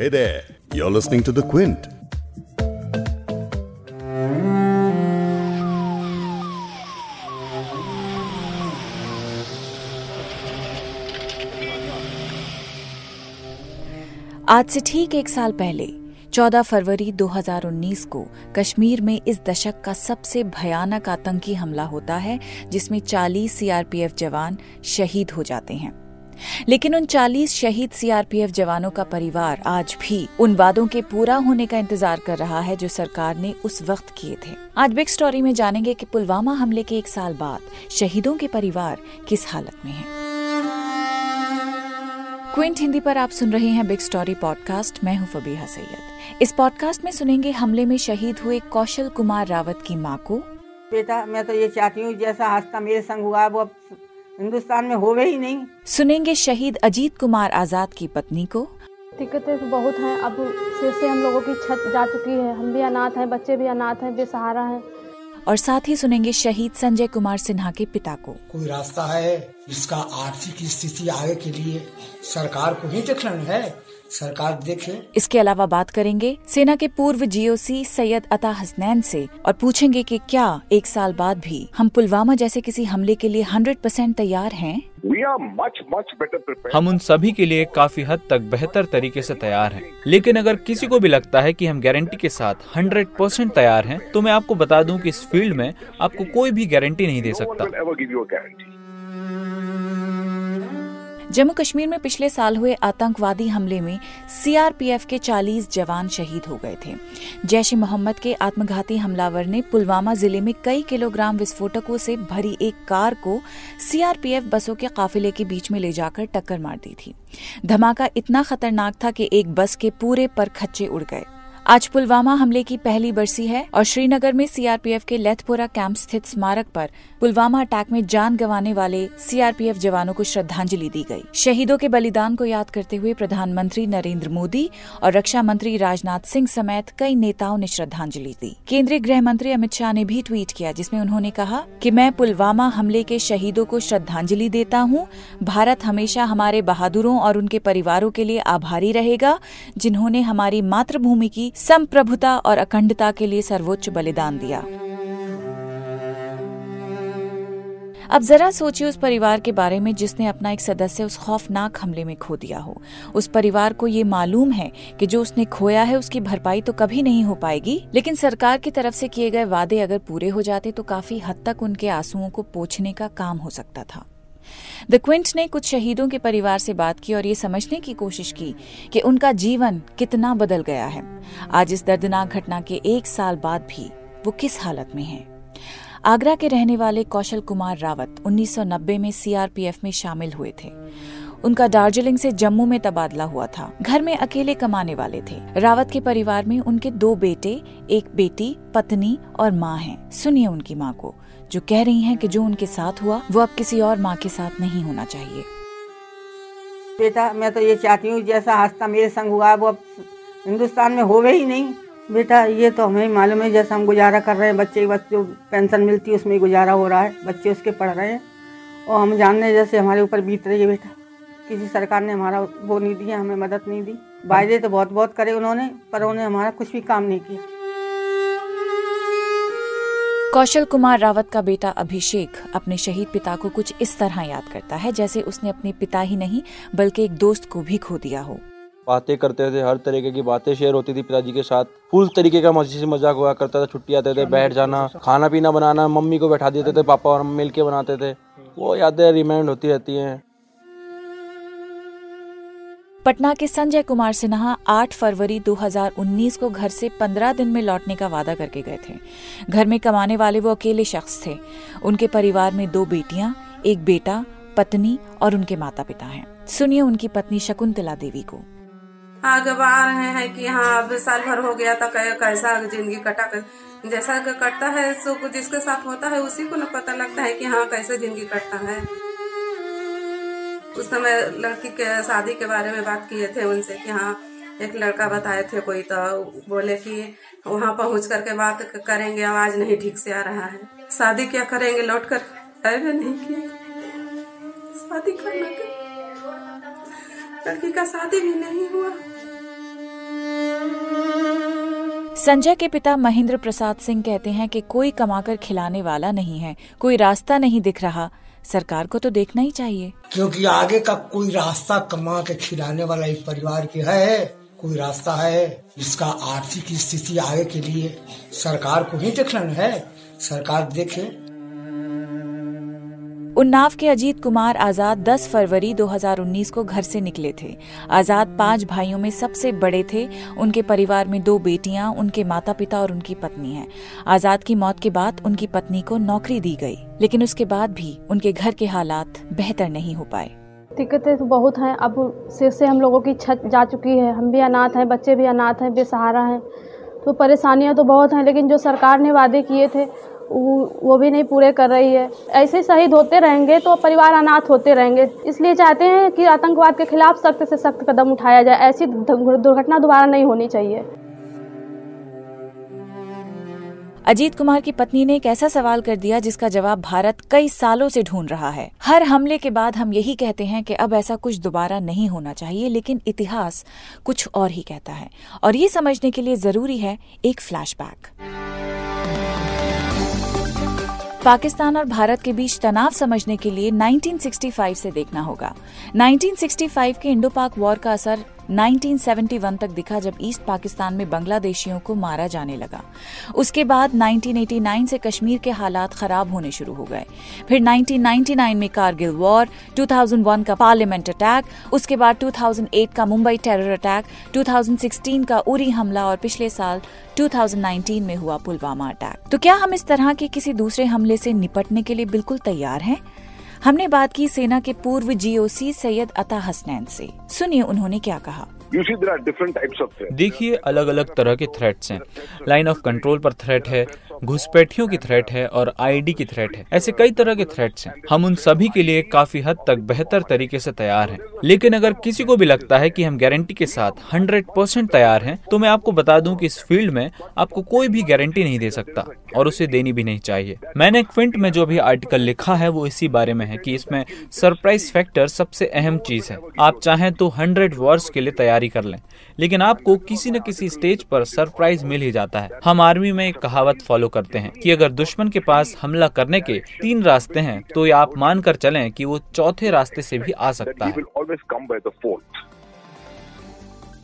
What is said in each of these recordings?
Hey there, you're listening to The Quint. आज से ठीक एक साल पहले 14 फरवरी 2019 को कश्मीर में इस दशक का सबसे भयानक आतंकी हमला होता है जिसमें 40 सीआरपीएफ जवान शहीद हो जाते हैं लेकिन उन 40 शहीद सीआरपीएफ जवानों का परिवार आज भी उन वादों के पूरा होने का इंतज़ार कर रहा है जो सरकार ने उस वक्त किए थे। आज बिग स्टोरी में जानेंगे कि पुलवामा हमले के एक साल बाद शहीदों के परिवार किस हालत में हैं। क्विंट हिंदी पर आप सुन रहे हैं बिग स्टोरी पॉडकास्ट। मैं हूँ फबीहा सैयद। इस पॉडकास्ट में सुनेंगे हमले में शहीद हुए कौशल कुमार रावत की माँ को। बेटा, मैं तो ये चाहती हूँ जैसा हादसा मेरे संग हुआ, वो हिंदुस्तान में होवे ही नहीं। सुनेंगे शहीद अजीत कुमार आज़ाद की पत्नी को। दिक्कतें तो बहुत हैं। अब फिर से हम लोगों की छत जा चुकी है। हम भी अनाथ हैं बच्चे भी अनाथ हैं बेसहारा हैं। और साथ ही सुनेंगे शहीद संजय कुमार सिन्हा के पिता को। कोई रास्ता है जिसका आर्थिक स्थिति आगे के लिए सरकार को ही देखना है? सरकार देखे। इसके अलावा बात करेंगे सेना के पूर्व जीओसी सैयद अता हसनैन से और पूछेंगे कि क्या एक साल बाद भी हम पुलवामा जैसे किसी हमले के लिए 100 परसेंट तैयार हैं? Much much हम उन सभी के लिए काफ़ी हद तक बेहतर तरीके से तैयार हैं। लेकिन अगर किसी को भी लगता है कि हम गारंटी के साथ 100 परसेंट तैयार हैं तो मैं आपको बता दूँ कि इस फ़ील्ड में आपको कोई भी गारंटी नहीं दे no सकता जम्मू कश्मीर में पिछले साल हुए आतंकवादी हमले में सीआरपीएफ के 40 जवान शहीद हो गए थे। जैश ए मोहम्मद के आत्मघाती हमलावर ने पुलवामा ज़िले में कई किलोग्राम विस्फोटकों से भरी एक कार को सीआरपीएफ बसों के काफिले के बीच में ले जाकर टक्कर मार दी थी। धमाका इतना खतरनाक था कि एक बस के पूरे पर खच्चे उड़ गए। आज पुलवामा हमले की पहली बरसी है और श्रीनगर में सीआरपीएफ के लेथपोरा कैंप स्थित स्मारक पर पुलवामा अटैक में जान गंवाने वाले सीआरपीएफ जवानों को श्रद्धांजलि दी गई। शहीदों के बलिदान को याद करते हुए प्रधानमंत्री नरेंद्र मोदी और रक्षा मंत्री राजनाथ सिंह समेत कई नेताओं ने श्रद्धांजलि दी। केंद्रीय गृह मंत्री अमित शाह ने भी ट्वीट किया, जिसमें उन्होंने कहा कि मैं पुलवामा हमले के शहीदों को श्रद्धांजलि देता हूँ। भारत हमेशा हमारे बहादुरों और उनके परिवारों के लिए आभारी रहेगा, जिन्होंने हमारी मातृभूमि की संप्रभुता और अखंडता के लिए सर्वोच्च बलिदान दिया। अब जरा सोचिए उस परिवार के बारे में जिसने अपना एक सदस्य उस खौफनाक हमले में खो दिया हो। उस परिवार को ये मालूम है कि जो उसने खोया है, उसकी भरपाई तो कभी नहीं हो पाएगी। लेकिन सरकार की तरफ़ से किए गए वादे अगर पूरे हो जाते तो काफ़ी हद तक उनके आंसुओं को पोछने का काम हो सकता था। द क्विंट ने कुछ शहीदों के परिवार से बात की और ये समझने की कोशिश की कि उनका जीवन कितना बदल गया है आज इस दर्दनाक घटना के एक साल बाद भी वो किस हालत में हैं। आगरा के रहने वाले कौशल कुमार रावत 1990 में सीआरपीएफ में शामिल हुए थे उनका दार्जिलिंग से जम्मू में तबादला हुआ था। घर में अकेले कमाने वाले थे। रावत के परिवार में उनके दो बेटे, एक बेटी, पत्नी और माँ है। सुनिए उनकी माँ को। जो कह रही हैं कि जो उनके साथ हुआ, वो अब किसी और माँ के साथ नहीं होना चाहिए। बेटा, मैं तो ये चाहती हूँ, जैसा हादसा मेरे संग हुआ, वो अब हिंदुस्तान में होवे ही नहीं। बेटा, ये तो हमें मालूम है, जैसा हम गुजारा कर रहे हैं, बच्चे बस जो पेंशन मिलती है, उसमें गुजारा हो रहा है, बच्चे उसके पढ़ रहे हैं। और हम जान रहे हैं, जैसे हमारे ऊपर बीत रही है, बेटा। किसी सरकार ने हमारा वो नहीं दिया हमें मदद नहीं दी। वायदे तो बहुत बहुत करे उन्होंने पर उन्होंने हमारा कुछ भी काम नहीं किया। कौशल कुमार रावत का बेटा अभिषेक अपने शहीद पिता को कुछ इस तरह याद करता है जैसे उसने अपने पिता ही नहीं बल्कि एक दोस्त को भी खो दिया हो। बातें करते थे हर तरीके की बातें शेयर होती थी पिताजी के साथ। फुल तरीके का मज़े से मज़ाक हुआ करता था छुट्टी आते थे बैठ जाना खाना पीना बनाना मम्मी को बैठा देते थे पापा और मिल के बनाते थे। वो यादें रिमाइंड होती रहती हैं। पटना के संजय कुमार सिन्हा 8 फरवरी 2019 को घर से 15 दिन में लौटने का वादा करके गए थे। घर में कमाने वाले वो अकेले शख्स थे। उनके परिवार में दो बेटियाँ, एक बेटा, पत्नी और उनके माता पिता हैं। सुनिए उनकी पत्नी शकुंतला देवी को। आगे आ रहे हैं कि हाँ अब साल भर हो गया था कैसा ज़िंदगी कटा कर- जैसा कटता है, सुख जिसके साथ होता है, उसी को न पता लगता है कि हाँ कैसे ज़िंदगी कटता है। उस समय लड़की के शादी के बारे में बात किए थे उनसे कि हाँ एक लड़का बताए थे कोई तो बोले कि वहाँ पहुँच करके बात करेंगे, आवाज़ नहीं ठीक से आ रहा है। शादी क्या करेंगे? लौट कर अरे नहीं किया शादी करना लड़की का शादी भी नहीं हुआ। संजय के पिता महेंद्र प्रसाद सिंह कहते हैं कि कोई कमाकर खिलाने वाला नहीं है, कोई रास्ता नहीं दिख रहा। सरकार को तो देखना ही चाहिए। क्योंकि आगे का कोई रास्ता कमा के खिलाने वाला इस परिवार के है, कोई रास्ता है इसका आर्थिक स्थिति आगे के लिए सरकार को ही देखना है। सरकार देखे उन्नाव के अजीत कुमार आज़ाद 10 फरवरी 2019 को घर से निकले थे। आज़ाद पाँच भाइयों में सबसे बड़े थे। उनके परिवार में दो बेटियाँ, उनके माता पिता और उनकी पत्नी हैं। आज़ाद की मौत के बाद उनकी पत्नी को नौकरी दी गई, लेकिन उसके बाद भी उनके घर के हालात बेहतर नहीं हो पाए। दिक्कतें तो बहुत हैं। अब सिर से हम लोगों की छत जा चुकी है। हम भी अनाथ हैं, बच्चे भी अनाथ हैं, बेसहारा हैं। तो परेशानियाँ तो बहुत हैं, लेकिन जो सरकार ने वादे किए थे वो भी नहीं पूरे कर रही है। ऐसे शहीद होते रहेंगे तो परिवार अनाथ होते रहेंगे। इसलिए चाहते हैं कि आतंकवाद के खिलाफ सख्त से सख्त कदम उठाया जाए। ऐसी दुर्घटना दोबारा नहीं होनी चाहिए। अजीत कुमार की पत्नी ने एक ऐसा सवाल कर दिया जिसका जवाब भारत कई सालों से ढूंढ रहा है। हर हमले के बाद हम यही कहते हैं कि अब ऐसा कुछ दोबारा नहीं होना चाहिए, लेकिन इतिहास कुछ और ही कहता है। और ये समझने के लिए ज़रूरी है एक फ्लैशबैक पाकिस्तान और भारत के बीच तनाव समझने के लिए 1965 से देखना होगा। 1965 के इंडो पाक वॉर का असर 1971 तक दिखा जब ईस्ट पाकिस्तान में बांग्लादेशियों को मारा जाने लगा। उसके बाद 1989 से कश्मीर के हालात खराब होने शुरू हो गए। फिर 1999 में कारगिल वॉर 2001 का पार्लियामेंट अटैक, उसके बाद 2008 का मुंबई टेरर अटैक 2016 का उरी हमला और पिछले साल 2019 में हुआ पुलवामा अटैक। तो क्या हम इस तरह के किसी दूसरे हमले से निपटने के लिए बिल्कुल तैयार हैं? हमने बात की सेना के पूर्व जीओसी सैयद अता हसनैन से। सुनिए उन्होंने क्या कहा। देखिए अलग अलग तरह के थ्रेट्स हैं। लाइन ऑफ़ कंट्रोल पर थ्रेट है घुसपैठियों की थ्रेट है और आईडी की थ्रेट है। ऐसे कई तरह के थ्रेट्स हैं। हम उन सभी के लिए काफ़ी हद तक बेहतर तरीके से तैयार हैं। लेकिन अगर किसी को भी लगता है कि हम गारंटी के साथ 100 परसेंट तैयार हैं तो मैं आपको बता दूँ कि इस फ़ील्ड में आपको कोई भी गारंटी नहीं दे सकता और उसे देनी भी नहीं चाहिए। मैंने क्विंट में जो भी आर्टिकल लिखा है, वो इसी बारे में है कि इसमें सरप्राइज़ फैक्टर सबसे अहम चीज़ है। आप चाहें तो हंड्रेड वर्स के लिए तैयारी कर लें, लेकिन आपको किसी न किसी स्टेज पर सरप्राइज़ मिल ही जाता है। हम आर्मी में एक कहावत फॉलो करते हैं कि अगर दुश्मन के पास हमला करने के तीन रास्ते हैं तो ये आप मानकर चलें कि वो चौथे रास्ते से भी आ सकता है।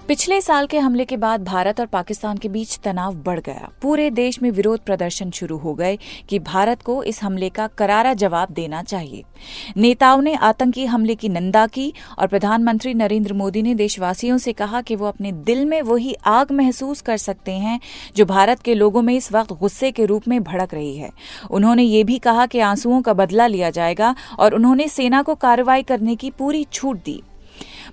पिछले साल के हमले के बाद भारत और पाकिस्तान के बीच तनाव बढ़ गया। पूरे देश में विरोध प्रदर्शन शुरू हो गए कि भारत को इस हमले का करारा जवाब देना चाहिए। नेताओं ने आतंकी हमले की निंदा की और प्रधानमंत्री नरेंद्र मोदी ने देशवासियों से कहा कि वो अपने दिल में वही आग महसूस कर सकते हैं जो भारत के लोगों में इस वक्त गुस्से के रूप में भड़क रही है। उन्होंने ये भी कहा कि आंसुओं का बदला लिया जाएगा और उन्होंने सेना को कार्रवाई करने की पूरी छूट दी।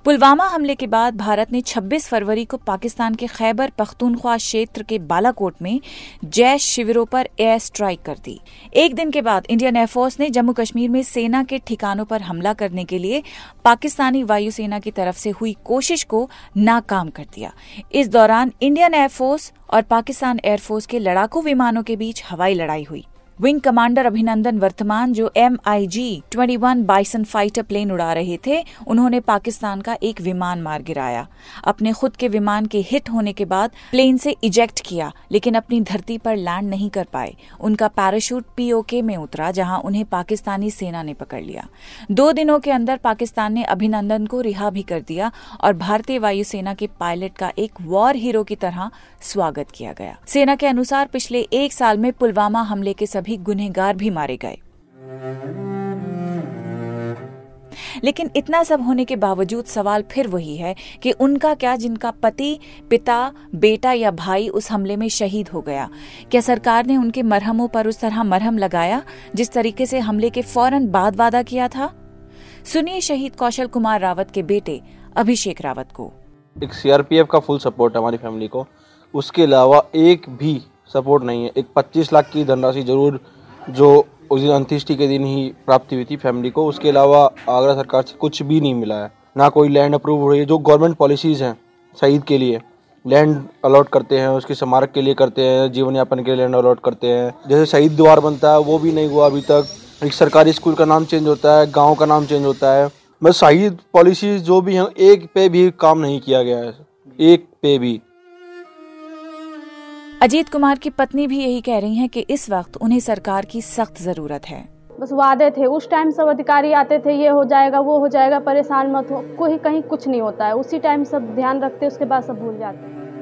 पुलवामा हमले के बाद भारत ने 26 फरवरी को पाकिस्तान के खैबर पख्तूनख्वा क्षेत्र के बालाकोट में जैश शिविरों पर एयर स्ट्राइक कर दी। एक दिन के बाद इंडियन एयरफोर्स ने जम्मू कश्मीर में सेना के ठिकानों पर हमला करने के लिए पाकिस्तानी वायुसेना की तरफ़ से हुई कोशिश को नाकाम कर दिया। इस दौरान इंडियन एयरफोर्स और पाकिस्तान एयरफोर्स के लड़ाकू विमानों के बीच हवाई लड़ाई हुई। विंग कमांडर अभिनंदन वर्तमान, जो M I G twenty one Bison fighter plane उड़ा रहे थे, उन्होंने पाकिस्तान का एक विमान मार गिराया। अपने खुद के विमान के हिट होने के बाद प्लेन से इजेक्ट किया, लेकिन अपनी धरती पर लैंड नहीं कर पाए। उनका पैराशूट पीओके में उतरा, जहाँ उन्हें पाकिस्तानी सेना ने पकड़ लिया। दो दिनों के अंदर पाकिस्तान ने अभिनंदन को रिहा भी कर दिया और भारतीय वायुसेना के पायलट का एक वॉर हीरो की तरह स्वागत किया गया। सेना के अनुसार पिछले एक साल में पुलवामा हमले के सभी गुनहगार भी मारे गए। लेकिन इतना सब होने के बावजूद सवाल फिर वही है कि उनका क्या जिनका पति, पिता, बेटा या भाई उस हमले में शहीद हो गया? क्या सरकार ने उनके मरहमों पर उस तरह मरहम लगाया, जिस तरीके से हमले के फ़ौरन बाद वादा किया था? सुनिए शहीद कौशल कुमार रावत के बेटे अभिषेक रावत को। एक सीआरपीएफ का फुल सपोर्ट हमारी फैमिली को। उसके अलावा एक भी सपोर्ट नहीं है। एक 25 लाख की धनराशि ज़रूर जो उस दिन अंत्येष्टि के दिन ही प्राप्ति हुई थी फैमिली को, उसके अलावा आगरा सरकार से कुछ भी नहीं मिला है। ना कोई लैंड अप्रूव हो रही है। जो गवर्नमेंट पॉलिसीज़ हैं शहीद के लिए लैंड अलॉट करते हैं, उसके स्मारक के लिए करते हैं, जीवन यापन के लिए लैंड अलॉट करते हैं। जैसे शहीद द्वार बनता है, वो भी नहीं हुआ अभी तक। एक सरकारी स्कूल का नाम चेंज होता है, गाँव का नाम चेंज होता है। बस शहीद पॉलिसीज़ जो भी हैं, एक पे भी काम नहीं किया गया है। एक पे भी। अजीत कुमार की पत्नी भी यही कह रही हैं कि इस वक्त उन्हें सरकार की सख्त ज़रूरत है। बस वादे थे, उस टाइम सब अधिकारी आते थे, ये हो जाएगा, वो हो जाएगा, परेशान मत हो, कोई कहीं कुछ नहीं होता है। उसी टाइम सब ध्यान रखते, उसके बाद सब भूल जाते हैं।